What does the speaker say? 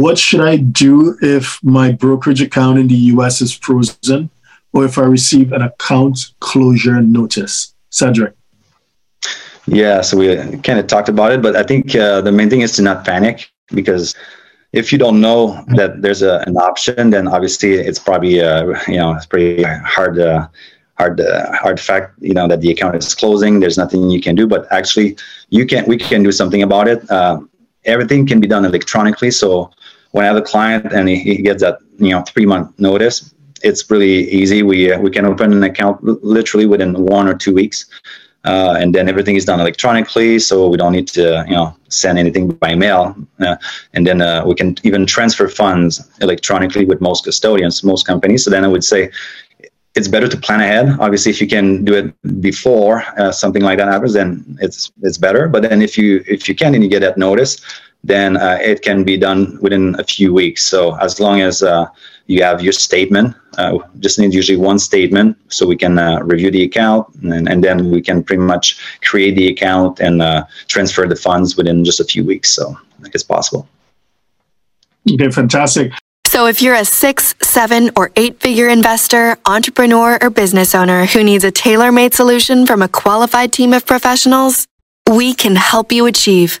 what should I do if my brokerage account in the US is frozen or if I receive an account closure notice? Cedric. Yeah, so we kind of talked about it, but I think uh, the main thing is to not panic because if you don't know that there's a, an option, then obviously it's probably uh, you know it's pretty hard uh, hard uh, hard fact you know that the account is closing. There's nothing you can do, but actually you can we can do something about it. Uh, everything can be done electronically. So when I have a client and he, he gets that you know three month notice, it's really easy. We uh, we can open an account literally within one or two weeks. Uh, and then everything is done electronically, so we don't need to, you know, send anything by mail. Uh, and then uh, we can even transfer funds electronically with most custodians, most companies. So then I would say it's better to plan ahead. Obviously, if you can do it before uh, something like that happens, then it's it's better. But then if you if you can and you get that notice, then uh, it can be done within a few weeks. So as long as uh, you have your statement, uh, just need usually one statement, so we can uh, review the account, and, and, then we can pretty much create the account and uh, transfer the funds within just a few weeks. So I think it's possible. Okay, fantastic. So if you're a six, seven, or eight figure investor, entrepreneur, or business owner who needs a tailor made solution from a qualified team of professionals, we can help you achieve